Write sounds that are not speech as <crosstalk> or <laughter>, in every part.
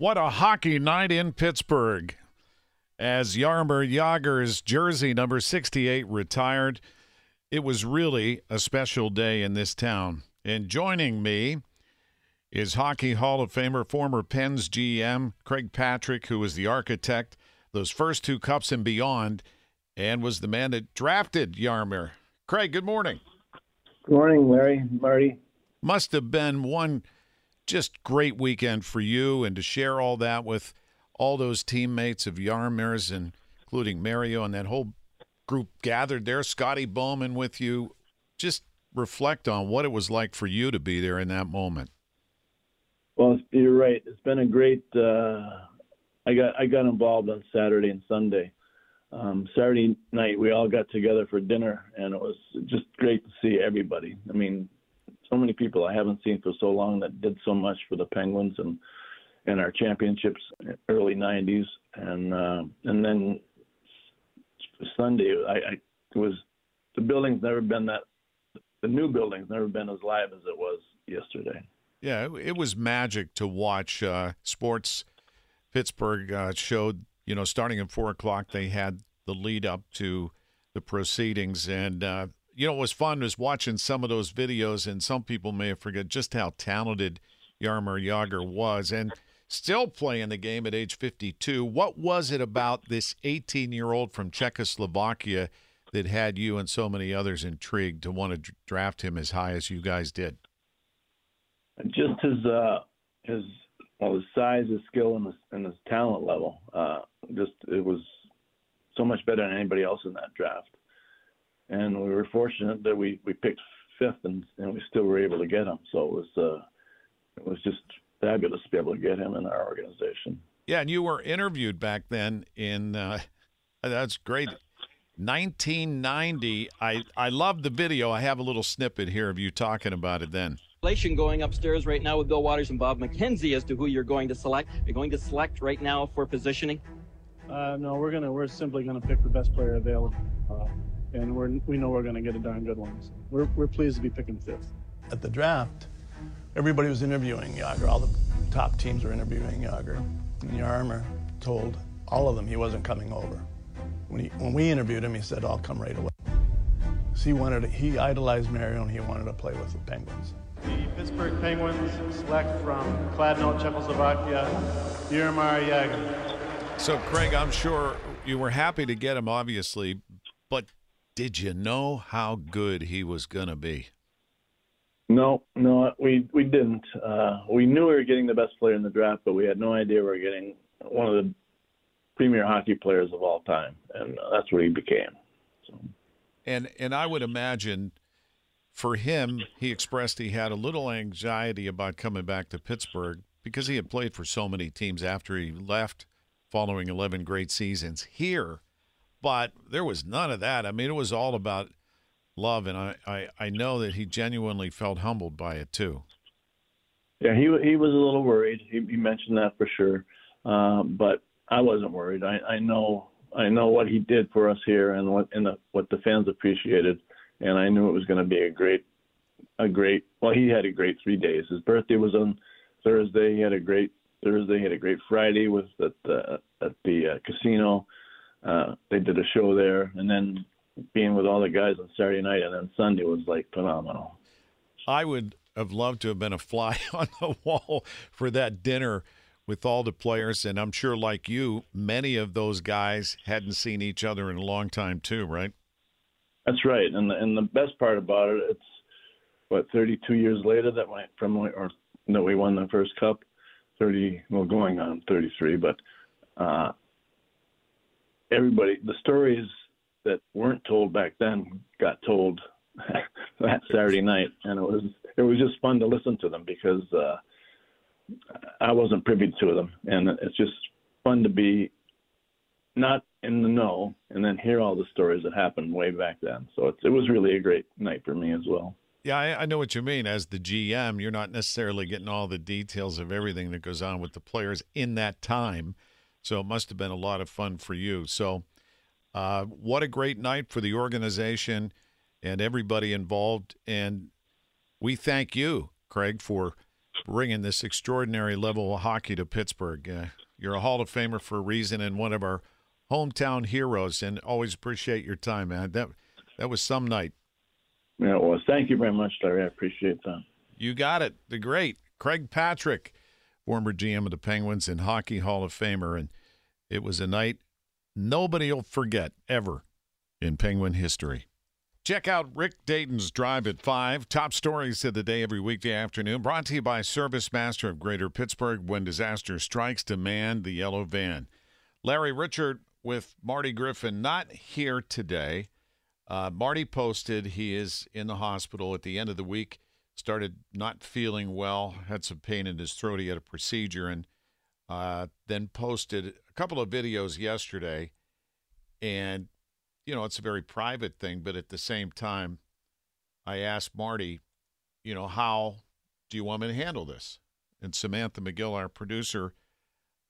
What a hockey night in Pittsburgh. As Jaromir Jagr's jersey number 68 retired, it was really a special day in this town. And joining me is Hockey Hall of Famer, former Pens GM Craig Patrick, who was the architect those first two cups and beyond, and was the man that drafted Jaromir. Craig, good morning. Good morning, Larry, Marty. Must have been one just great weekend for you and to share all that with all those teammates of Jaromir's, and including Mario and that whole group gathered there. Scotty Bowman with you. Just reflect on what it was like for you to be there in that moment. Well, you're right. It's been a great. Uh, I got I got involved on Saturday and Sunday. Um, Saturday night we all got together for dinner, and it was just great to see everybody. I mean, so many people I haven't seen for so long that did so much for the Penguins and and our championships early '90s, and uh, and then Sunday I, I was the building's never been that the new building's never been as live as it was yesterday. Yeah, it was magic to watch. Uh, sports Pittsburgh uh, showed, you know, starting at four o'clock, they had the lead up to the proceedings, and uh, you know, what was fun was watching some of those videos, and some people may have forget just how talented Jaromir Jagr was, and still playing the game at age 52. What was it about this 18-year-old from Czechoslovakia that had you and so many others intrigued to want to draft him as high as you guys did? Just his uh, his well, his size, his skill, and his, and his talent level. Uh, just it was so much better than anybody else in that draft and we were fortunate that we we picked fifth and and we still were able to get him. So it was uh, it was just fabulous to be able to get him in our organization. Yeah, and you were interviewed back then in uh, that's great. 1990. I I love the video. I have a little snippet here of you talking about it then. Going upstairs right now with Bill Watters and Bob McKenzie as to who you're going to select. You're going to select right now for positioning. Uh, no, we're gonna we're simply gonna pick the best player available. Uh, and we're, we know we're going to get a darn good one. So we're, we're pleased to be picking fifth. At the draft, everybody was interviewing Jagr. All the top teams were interviewing Jagr. And Jaromir told all of them he wasn't coming over. When, he, when we interviewed him, he said, I'll come right away. So he wanted to, he idolized Mario and he wanted to play with the Penguins. The Pittsburgh Penguins select from Kladno, Czechoslovakia, Jaromir Jagr. So, Craig, I'm sure you were happy to get him, obviously, but did you know how good he was going to be? No, no, we we didn't. Uh, we knew we were getting the best player in the draft, but we had no idea we were getting one of the premier hockey players of all time, and that's what he became. So. And and I would imagine for him, he expressed he had a little anxiety about coming back to Pittsburgh because he had played for so many teams after he left, following 11 great seasons here but there was none of that. I mean, it was all about love, and I, I, I know that he genuinely felt humbled by it too. Yeah, he he was a little worried. He, he mentioned that for sure, um, but I wasn't worried. I, I know I know what he did for us here and what and the, what the fans appreciated, and I knew it was going to be a great a great. Well, he had a great three days. His birthday was on Thursday. He had a great Thursday. He had a great Friday with at the at the uh, casino uh, they did a show there, and then being with all the guys on Saturday night, and then Sunday was like phenomenal. I would have loved to have been a fly <laughs> on the wall for that dinner with all the players, and I'm sure, like you, many of those guys hadn't seen each other in a long time too, right? That's right, and the, and the best part about it, it's what 32 years later that went from or that we won the first cup. 30, well, going on 33, but uh, everybody the stories that weren't told back then got told <laughs> that Saturday night, and it was it was just fun to listen to them because uh, I wasn't privy to them, and it's just fun to be not in the know and then hear all the stories that happened way back then. So it was really a great night for me as well. Yeah, I, I, know what you mean. As the GM, you're not necessarily getting all the details of everything that goes on with the players in that time. So it must have been a lot of fun for you. So, uh, what a great night for the organization and everybody involved. And we thank you, Craig, for bringing this extraordinary level of hockey to Pittsburgh. Uh, you're a Hall of Famer for a reason and one of our hometown heroes, and always appreciate your time, man. That that was some night. Yeah, it was. Thank you very much, Larry. I appreciate that. You got it. The great Craig Patrick, former GM of the Penguins and Hockey Hall of Famer, and it was a night nobody will forget ever in Penguin history. Check out Rick Dayton's Drive at 5. Top stories of the day every weekday afternoon. Brought to you by ServiceMaster of Greater Pittsburgh. When disaster strikes, demand the yellow van. Larry Richard with Marty Griffin, not here today. Uh, Marty posted he is in the hospital at the end of the week, started not feeling well, had some pain in his throat. He had a procedure, and uh, then posted a couple of videos yesterday. And you know, it's a very private thing, but at the same time, I asked Marty, you know, how do you want me to handle this? And Samantha McGill, our producer,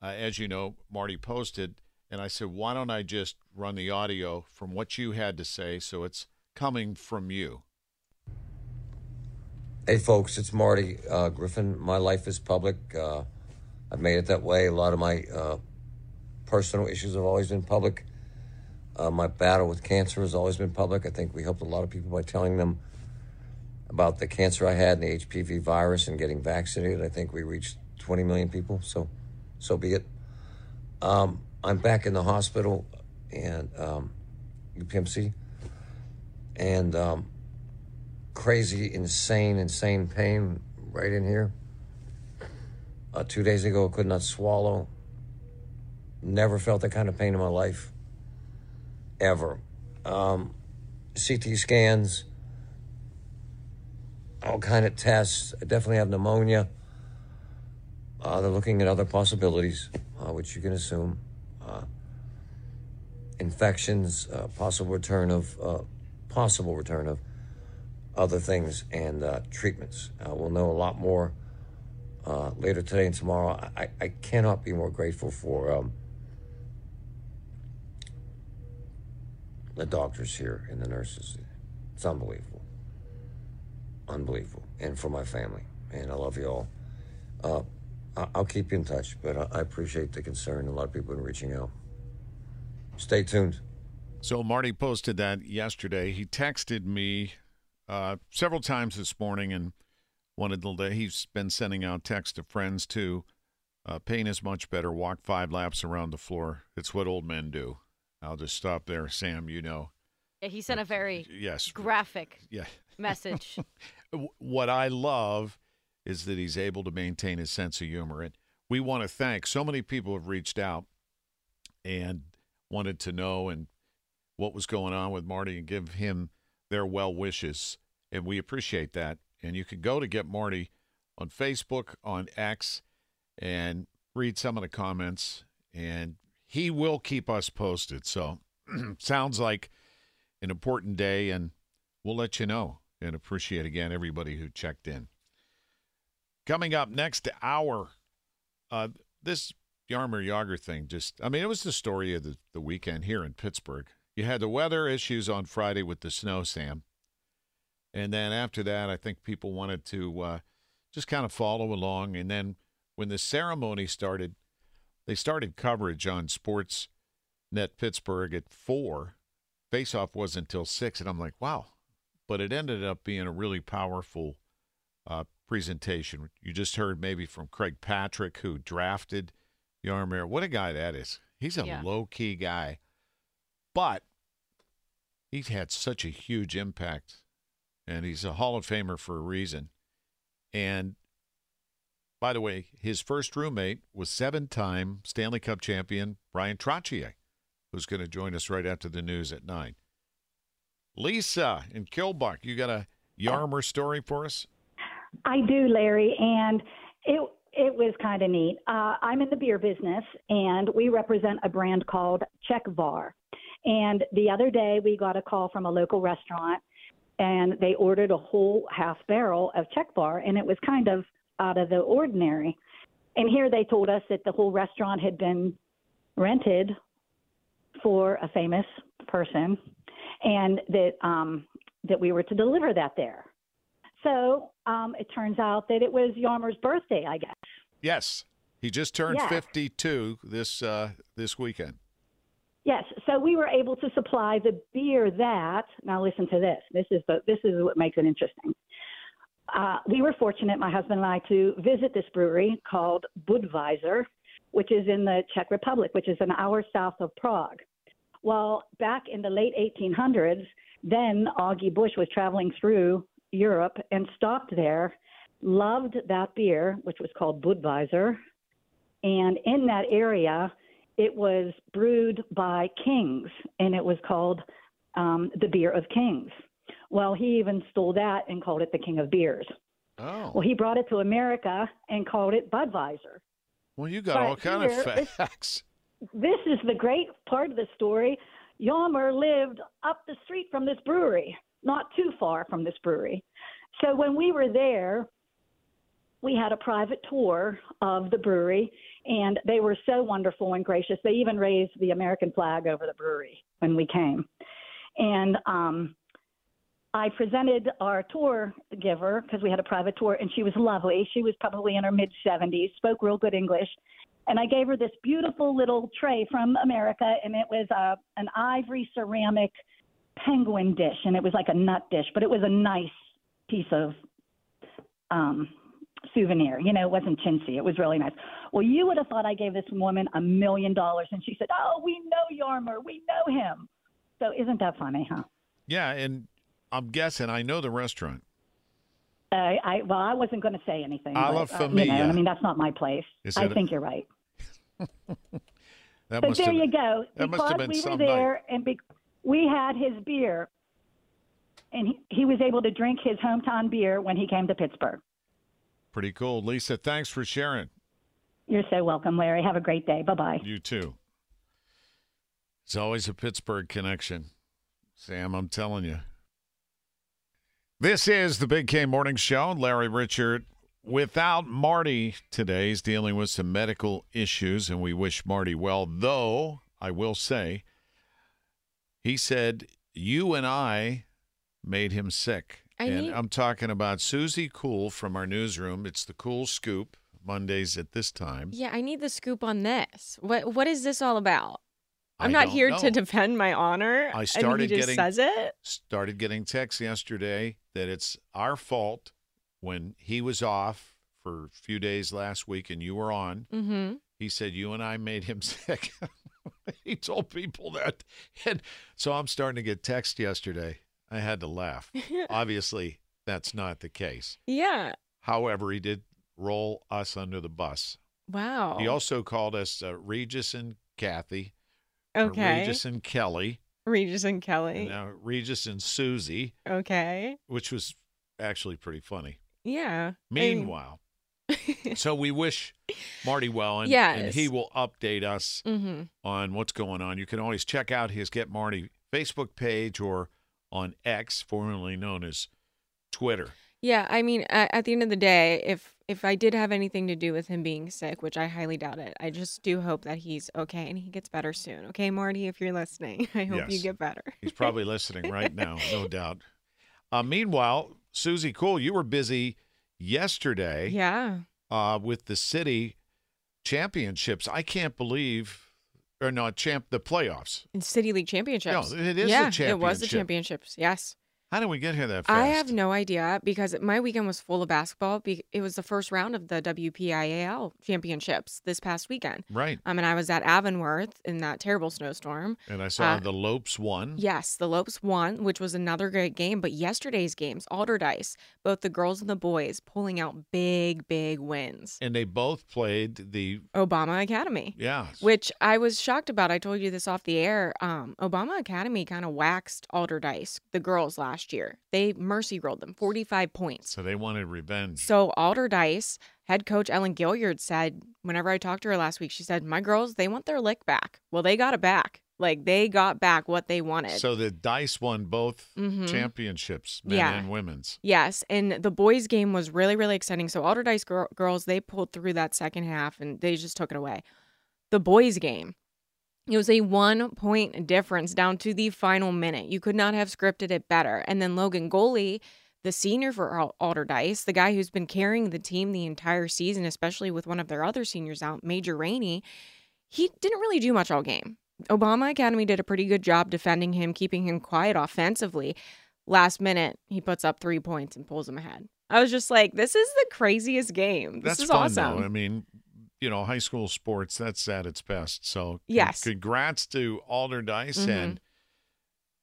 uh, as you know, Marty posted, and I said, why don't I just run the audio from what you had to say so it's coming from you? Hey, folks, it's Marty uh, Griffin. My life is public. Uh, I've made it that way. A lot of my uh, personal issues have always been public. Uh, my battle with cancer has always been public. I think we helped a lot of people by telling them about the cancer I had and the HPV virus and getting vaccinated. I think we reached 20 million people, so so be it. Um, I'm back in the hospital and um, UPMC and um, crazy, insane, insane pain right in here. Uh, two days ago, I could not swallow. Never felt that kind of pain in my life ever. Um, CT scans, all kind of tests. I definitely have pneumonia. Uh, they're looking at other possibilities, uh, which you can assume. Uh, infections, uh, possible return of uh, possible return of other things and uh, treatments. we'll know a lot more later today and tomorrow. I, I cannot be more grateful for um, the doctors here and the nurses. It's unbelievable. Unbelievable. And for my family. And I love you all. Uh, I'll keep you in touch, but I appreciate the concern. A lot of people are reaching out. Stay tuned. So Marty posted that yesterday. He texted me uh, several times this morning and wanted to. He's been sending out texts to friends too. Uh, pain is much better. Walk five laps around the floor. It's what old men do. I'll just stop there, Sam. You know. Yeah, he sent a very yes graphic yeah. message. <laughs> what I love is that he's able to maintain his sense of humor, and we want to thank so many people have reached out and wanted to know and what was going on with Marty and give him their well wishes, and we appreciate that. And you can go to get Marty on Facebook, on X, and read some of the comments and he will keep us posted. So <clears throat> sounds like an important day, and we'll let you know. And appreciate again everybody who checked in. Coming up next hour, uh, this Jaromir Jagr thing just, I mean, it was the story of the, the weekend here in Pittsburgh. You had the weather issues on Friday with the snow, Sam. And then after that, I think people wanted to uh, just kind of follow along. And then when the ceremony started, they started coverage on Sports Net Pittsburgh at four. Faceoff wasn't until six, and I'm like, wow. But it ended up being a really powerful uh, presentation. You just heard maybe from Craig Patrick, who drafted Jaromir. What a guy that is. He's a yeah. low key guy, but he's had such a huge impact, and he's a Hall of Famer for a reason. And by the way, his first roommate was seven time Stanley Cup champion Bryan Trottier, who's going to join us right after the news at 9. Lisa in Kilbuck, you got a Jaromir story for us? I do, Larry, and it it was kind of neat. Uh, I'm in the beer business, and we represent a brand called Czechvar. And the other day, we got a call from a local restaurant, and they ordered a whole half barrel of Czechvar, and it was kind of out of the ordinary. And here they told us that the whole restaurant had been rented for a famous person and that um, that we were to deliver that there. So um, it turns out that it was Jaromir's birthday, I guess. Yes, he just turned Yes. 52 this uh, this weekend. Yes, so we were able to supply the beer that. Now listen to this. This is the this is what makes it interesting. Uh, we were fortunate, my husband and I, to visit this brewery called Budweiser, which is in the Czech Republic, which is an hour south of Prague. Well, back in the late 1800s, then Augie Busch was traveling through Europe and stopped there, loved that beer, which was called Budweiser, and in that area, it was brewed by kings, and it was called um, the Beer of Kings. Well, he even stole that and called it the King of Beers. Oh, Well, he brought it to America and called it Budweiser. well, you got but all kind of here, it's- facts. This is the great part of the story. Jaromir lived up the street from this brewery, not too far from this brewery. So when we were there, we had a private tour of the brewery, and they were so wonderful and gracious. They even raised the American flag over the brewery when we came. And um, I presented our tour giver because we had a private tour, and she was lovely. She was probably in her mid 70s, spoke real good English. And I gave her this beautiful little tray from America, and it was uh, an ivory ceramic penguin dish, and it was like a nut dish, but it was a nice piece of um, souvenir. You know, it wasn't chintzy. It was really nice. Well, you would have thought I gave this woman a million dollars, and she said, "Oh, we know Jaromir. We know him." So isn't that funny, huh? Yeah, and I'm guessing I know the restaurant. Uh, I well, I wasn't going to say anything. I love uh, you know, I mean, that's not my place. Is I it a- think you're right. <laughs> That But there you go. that must have because been we were there and be, we had his beer, and he, he was able to drink his hometown beer when he came to Pittsburgh. Pretty cool. Lisa, thanks for sharing. You're so welcome, Larry. Have a great day. Bye bye. You too. It's always a Pittsburgh connection. Sam, I'm telling you. This is the Big K Morning Show. Larry Richard. Without Marty today, he's dealing with some medical issues, and we wish Marty well. Though, I will say, he said, You and I made him sick. I and need- I'm talking about Suzie Cool from our newsroom. It's the Cool Scoop, Mondays at this time. Yeah, I need the scoop on this. What what is this all about? I'm I not here know. to defend my honor. I and started he just getting- says it. started getting texts yesterday that it's our fault when he was off for a few days last week and you were on. Mm-hmm. He said you and I made him <laughs> sick. he told people that. And so I'm starting to get texts yesterday. I had to laugh. <laughs> Obviously, that's not the case. yeah. However, he did roll us under the bus. Wow. He also called us uh, Regis and Kathy, okay. Regis and Kelly, Regis and Kelly. and now Regis and Susie, Okay. which was actually pretty funny. Yeah. Meanwhile, <laughs> so we wish Marty well, and, and he will update us mm-hmm. on what's going on. You can always check out his Get Marty Facebook page or on X, formerly known as Twitter. Yeah, I mean, at, the end of the day, if if I did have anything to do with him being sick, which I highly doubt it, I just do hope that he's okay and he gets better soon. Okay, Marty, if you're listening, <laughs> I hope you get better. He's probably listening right now, no <laughs> doubt. Uh, meanwhile, Suzie Cool, you were busy yesterday Yeah. uh, with the city championships. I can't believe, or not champ, the playoffs. In City League Championships. No, it is the yeah, it was the championships. Yes. How did we get here that fast? I have no idea because my weekend was full of basketball. Be- It was the first round of the WPIAL championships this past weekend. Right. Um, and I was at Avonworth in that terrible snowstorm. And I saw Uh, the Lopes won. Yes, the Lopes won, which was another great game. But yesterday's games, Alderdice, both the girls and the boys pulling out big, big wins. And they both played the, Obama Academy. yeah. Which I was shocked about. I told you this off the air. Um, Obama Academy kind of waxed Alderdice, the girls last year. They mercy rolled them 45 points. So they wanted revenge. So Alderdice head coach Ellen Gilliard said, whenever I talked to her last week, she said, My girls, they want their lick back. Well, they got it back. Like they got back what they wanted. So the Dice won both Mhm. championships, men Yeah. and women's. Yes, and the boys' game was really, really exciting. So Alderdice gir- girls, they pulled through that second half and they just took it away. The boys' game, it was a one point difference down to the final minute. You could not have scripted it better. And then Logan Goalie the senior for Al- Alderdice, the guy who's been carrying the team the entire season, especially with one of their other seniors out, Major Rainey, he didn't really do much all game. Obama Academy did a pretty good job defending him, keeping him quiet offensively. Last minute, he puts up three points and pulls him ahead. I was just like, this is the craziest game. This That's is fun, awesome. though. I mean, you know, high school sports, that's at its best. So, Yes. congrats to Alderdice. Mhm. And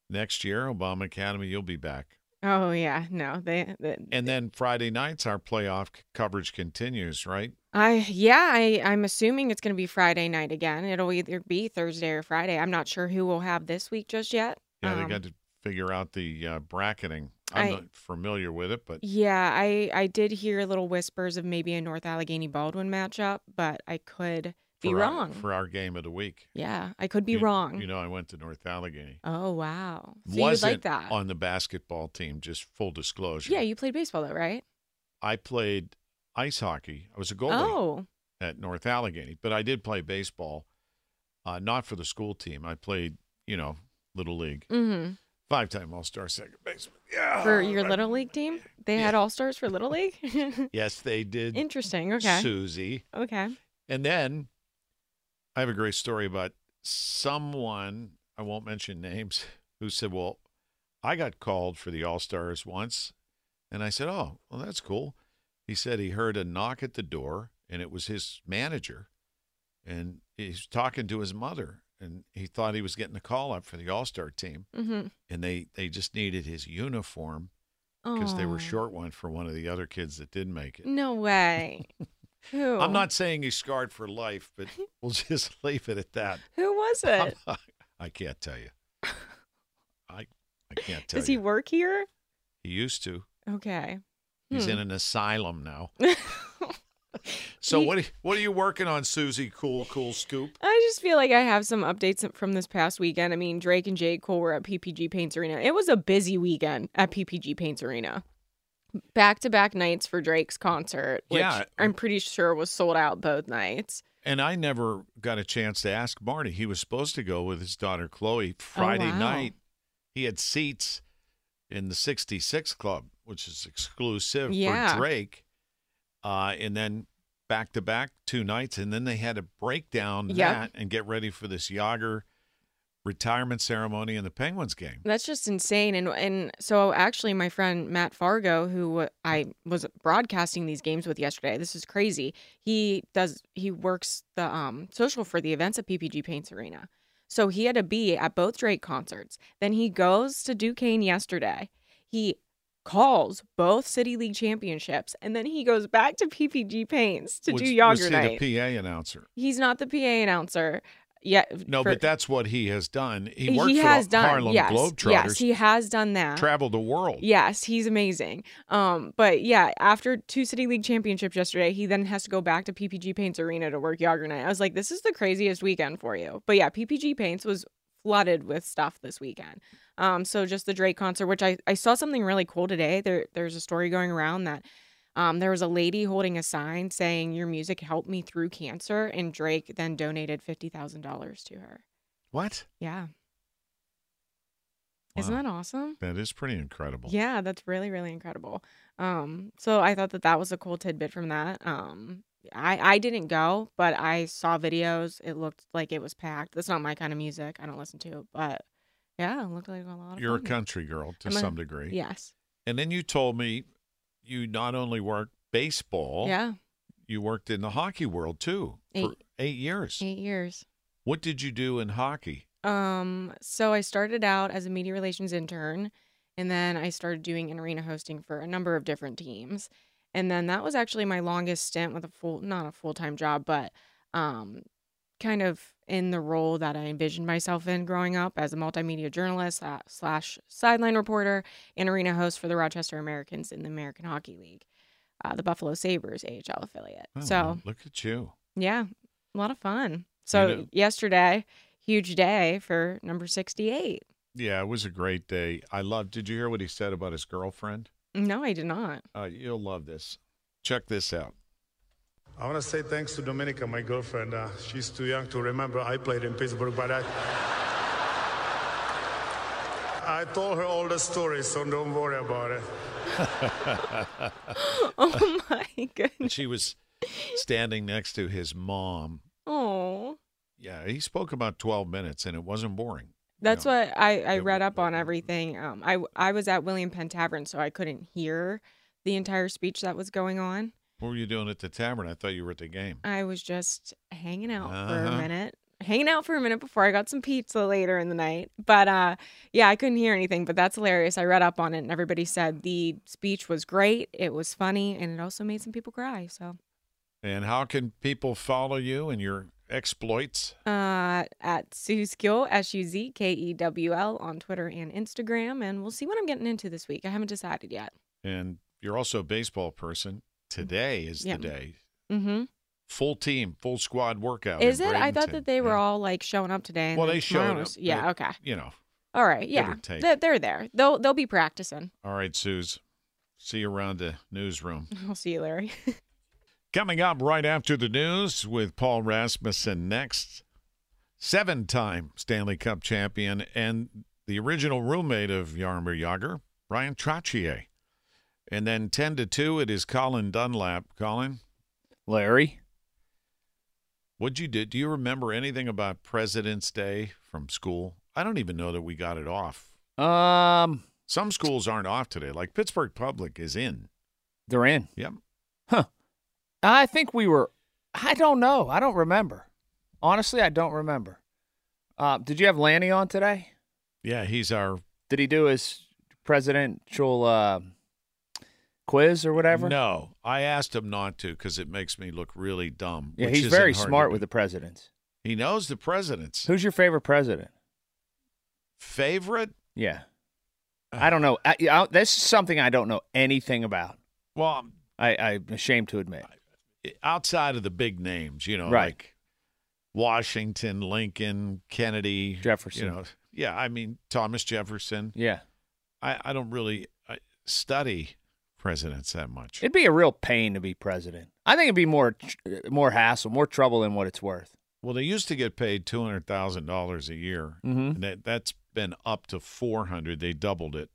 next year, Obama Academy, you'll be back. Oh yeah, no, they, they And then Friday nights, our playoff c- coverage continues, right? I yeah, I I'm assuming it's going to be Friday night again. It'll either be Thursday or Friday. I'm not sure who we'll have this week just yet. Yeah, Um, they got to figure out the uh, bracketing. I'm I- not familiar with it, but Yeah, I I did hear little whispers of maybe a North Allegheny Baldwin matchup, but I could be our- wrong. for our game of the week. yeah, I could be You- wrong. You know, I went to North Allegheny. oh wow, so Wasn't like that? on the basketball team, just full disclosure. yeah, you played baseball though, right? I played ice hockey. I was a goalie. Oh, at North Allegheny, but I did play baseball, uh, not for the school team. I played, you know, little league, mm-hmm. five-time All-Star second baseman. Yeah, For your little league team, they had all stars for little league. <laughs> yes, they did. Interesting. Okay. Suzie, Okay. and then I have a great story about someone I won't mention names <laughs> who said, "Well, I got called for the All Stars once," and I said, "Oh, well, that's cool." He said he heard a knock at the door, and it was his manager, and he's talking to his mother, and he thought he was getting a call up for the All Star team, Mm-hmm. and they they just needed his uniform because they were short one for one of the other kids that didn't make it. No way. <laughs> Who? I'm not saying he's scarred for life, but <laughs> we'll just leave it at that. Who was <laughs> it? not- I can't tell you. I I can't tell Does you. he work here? He used to. Okay. He's Hmm. in an asylum now. So what? Are, what are you working on, Suzie? Cool, cool scoop. I just feel like I have some updates from this past weekend. I mean, Drake and J. Cole were at PPG Paints Arena. It was a busy weekend at PPG Paints Arena. Back to back nights for Drake's concert, which Yeah. I'm pretty sure was sold out both nights. And I never got a chance to ask Marty. He was supposed to go with his daughter Chloe oh, Friday Oh, wow. night. He had seats in the 66 Club, which is exclusive Yeah. for Drake. Uh, and then back to back two nights. And then they had to break down Yep. that and get ready for this Jagr retirement ceremony and the Penguins game. That's just insane. And and so actually, my friend Matt Fargo, who I was broadcasting these games with yesterday, this is crazy. He does he works the um social for the events at PPG Paints Arena. So he had to be at both Drake concerts. Then he goes to Duquesne yesterday. He calls both City League championships, and then he goes back to PPG Paints to was, do was Jagr he night. the PA announcer? He's not the PA announcer. Yeah, No, for- but that's what he has done. He worked he for has the done. Harlem yes, Globetrotters, yes, he has done that. traveled the world. Yes, he's amazing. Um, but yeah, after two City League championships yesterday, he then has to go back to PPG Paints Arena to work Jagr Night. I was like, this is the craziest weekend for you. But yeah, PPG Paints was flooded with stuff this weekend. Um, so just the Drake concert, which I, I saw something really cool today. There there's a story going around that um, there was a lady holding a sign saying your music helped me through cancer, and Drake then donated fifty thousand dollars to her. What? Yeah. Isn't that awesome? That is pretty incredible. Yeah, that's really really incredible. Um, so I thought that that was a cool tidbit from that. Um, I I didn't go, but I saw videos. It looked like it was packed. That's not my kind of music. I don't listen to it, but yeah, it looked like a lot of You're a fun. country girl to I'm a- some degree. Yes. And then you told me you not only worked baseball, Yeah. you worked in the hockey world too for Eight- eight years. Eight years. What did you do in hockey? Um, so I started out as a media relations intern, and then I started doing in arena hosting for a number of different teams. And then that was actually my longest stint with a full, not a full time job, but um, kind of in the role that I envisioned myself in growing up as a multimedia journalist uh, slash sideline reporter and arena host for the Rochester Americans in the American Hockey League, uh, the Buffalo Sabres AHL affiliate. Oh, so look at you. yeah, a lot of fun. So know- yesterday, huge day for number 68. Yeah, it was a great day. I love. Did you hear what he said about his girlfriend? No, I did not. Uh, you'll love this. Check this out. I want to say thanks to Dominika, my girlfriend. Uh, she's too young to remember I played in Pittsburgh, but I. I told her all the stories, so don't worry about it. <laughs> oh my goodness. she was standing next to his mom. Oh. Yeah, he spoke about 12 minutes and it wasn't boring. That's No. what I, I read up on everything. Um, I I was at William Penn Tavern, so I couldn't hear the entire speech that was going on. What were you doing at the tavern? I thought you were at the game. I was just hanging out for Uh-huh. a minute, hanging out for a minute before I got some pizza later in the night. But uh, yeah, I couldn't hear anything. But that's hilarious. I read up on it, and everybody said the speech was great. It was funny, and it also made some people cry. So And how can people follow you and your exploits? uh, at Sue Skill, S U Z K E W L on Twitter and Instagram, and we'll see what I'm getting into this week. I haven't decided yet. And you're also a baseball person. Today is Yeah. the day. Mm-hmm. Full team, full squad workout. Is it? I thought that they were Yeah. all like showing up today. Well, they showed up. Yeah. but, Okay. You know. All right. Yeah. They're, they're there. They'll they'll be practicing. All right, Suze. See you around the newsroom. <laughs> I'll see you, Larry. <laughs> Coming up right after the news with Paul Rasmussen next. Seven time Stanley Cup champion and the original roommate of Jaromir Jagr, Bryan Trottier. And then 10 to 2, it is Colin Dunlap. Colin, Larry. what'd you do? Do you remember anything about President's Day from school? I don't even know that we got it off. Um, Some schools aren't off today. Like Pittsburgh Public is in. they're in. Yep. Huh. I think we were. I don't know. I don't remember. Honestly, I don't remember. Uh, did you have Lanny on today? Yeah, he's our Did he do his presidential uh, quiz or whatever? No, I asked him not to because it makes me look really dumb. Yeah, he's very smart with the presidents. He knows the presidents. Who's your favorite president? Favorite? Yeah. I don't know. I, I, this is something I don't know anything about. Well, I, I'm ashamed to admit. outside of the big names, you know, Right. like Washington, Lincoln, Kennedy, Jefferson. You know, yeah. I mean Thomas Jefferson. Yeah. I, I don't really I study presidents that much. It'd be a real pain to be president. I think it'd be more more hassle, more trouble than what it's worth. Well, they used to get paid two hundred thousand dollars a year, Mhm. and that that's been up to four hundred. They doubled it,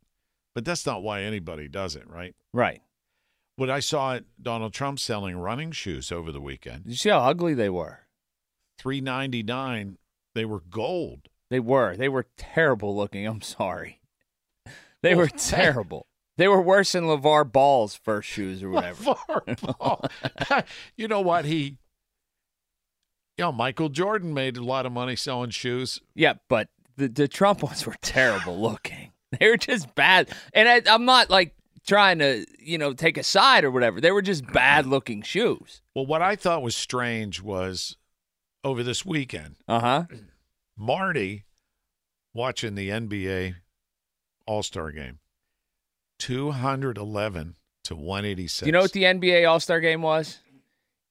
but that's not why anybody does it, right? Right. What I saw Donald Trump selling running shoes over the weekend, Did you see how ugly they were? three ninety nine. They were gold. They were. They were terrible looking. I'm sorry. <laughs> They were <laughs> terrible. They were worse than LaVar Ball's first shoes or whatever. <laughs> LeVar Ball. <laughs> you know what he? You know, Michael Jordan made a lot of money selling shoes. Yeah, but the, the Trump ones were terrible looking. <laughs> They were just bad. And I, I'm not like trying to, you know, take a side or whatever. They were just bad looking shoes. Well, what I thought was strange was over this weekend, Uh huh. Marty watching the NBA All Star game, two hundred eleven to one eighty six. You know what the NBA All Star game was?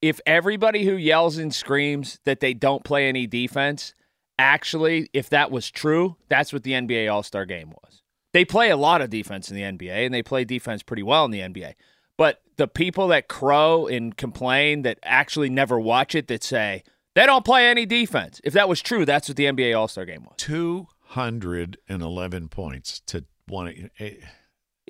If everybody who yells and screams that they don't play any defense, actually, if that was true, that's what the NBA All Star game was. They play a lot of defense in the NBA, and they play defense pretty well in the NBA. But the people that crow and complain that actually never watch it, that say they don't play any defense, if that was true, that's what the NBA All Star game was. two hundred and eleven points to one.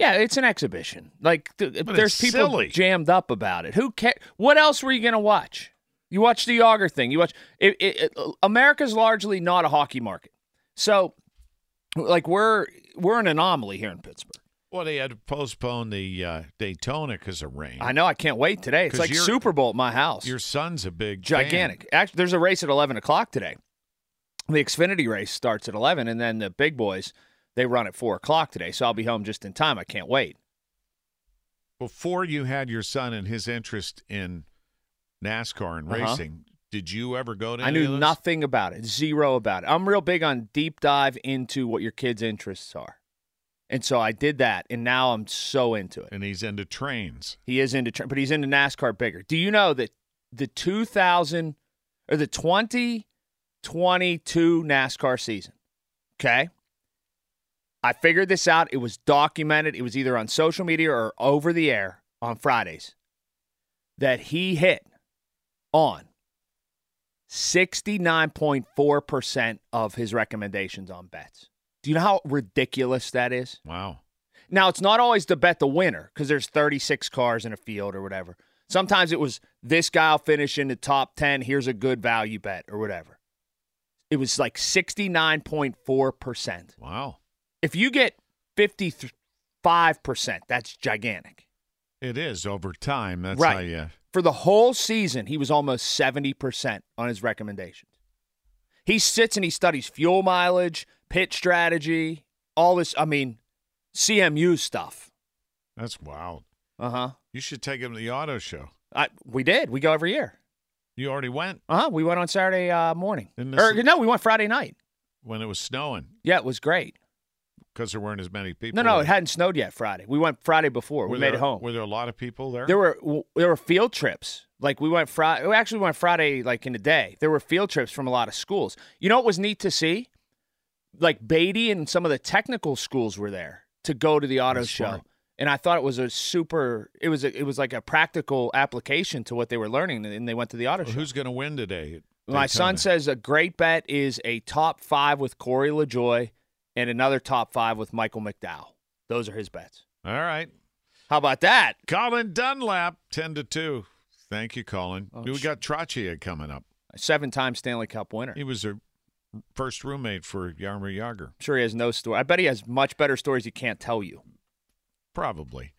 Yeah, it's an exhibition. Like th- there's people silly. jammed up about it. Who cares? What else were you going to watch? You watch the Auger thing. You watch. It, it, it, America's largely not a hockey market, so like we're we're an anomaly here in Pittsburgh. Well, they had to postpone the uh, Daytona because of rain. I know. I can't wait today. It's like Super Bowl at my house. Your son's a big fan. gigantic. Actually, there's a race at 11 o'clock today. The Xfinity race starts at 11, and then the big boys they run at four o'clock today. So I'll be home just in time. I can't wait. Before you had your son and his interest in NASCAR and Uh-huh. racing, did you ever go to? I knew nothing about it, zero about it. I'm real big on deep dive into what your kids' interests are. And so I did that, and now I'm so into it. And he's into trains. He is into, tra- but he's into NASCAR bigger. Do you know that the 2000 or the 2022 NASCAR season? Okay. I figured this out. It was documented. It was either on social media or over the air on Fridays that he hit on 69.4% of his recommendations on bets. Do you know how ridiculous that is? Wow. Now it's not always to bet the winner because there's 36 cars in a field or whatever. Sometimes it was this guy will finish in the top 10. Here's a good value bet or whatever. It was like 69.4%. Wow. If you get 55%, that's gigantic. It is over time. That's Right. how you. For the whole season, he was almost 70% on his recommendations. He sits and he studies fuel mileage, pit strategy, all this, I mean, CMU stuff. That's wild. Uh huh. You should take him to the auto show. I, we did. We go every year. You already went Uh huh. We went on Saturday uh, morning. Or, no, we went Friday night. when it was snowing Yeah, it was great. Because there weren't as many people. No, no, there. it hadn't snowed yet Friday. We went Friday before. Were we made it home. Were there a lot of people there? There were there were field trips. Like we went Friday. We actually went Friday, like in the day. There were field trips from a lot of schools. You know what was neat to see? Like Beattie and some of the technical schools were there to go to the auto That's show, smart. and I thought it was a super. It was a, it was like a practical application to what they were learning, and they went to the auto Well, show. who's going to win today? My son says a great bet is a top five with Corey LaJoie and another top five with Michael McDowell. Those are his bets. All right. How about that? Colin Dunlap, 10 to 2. Thank you, Colin. Oh, we got Trachia coming up. Seven-time Stanley Cup winner. He was a first roommate for Jaromir Jagr. I'm sure he has no story. I bet he has much better stories he can't tell you. Probably.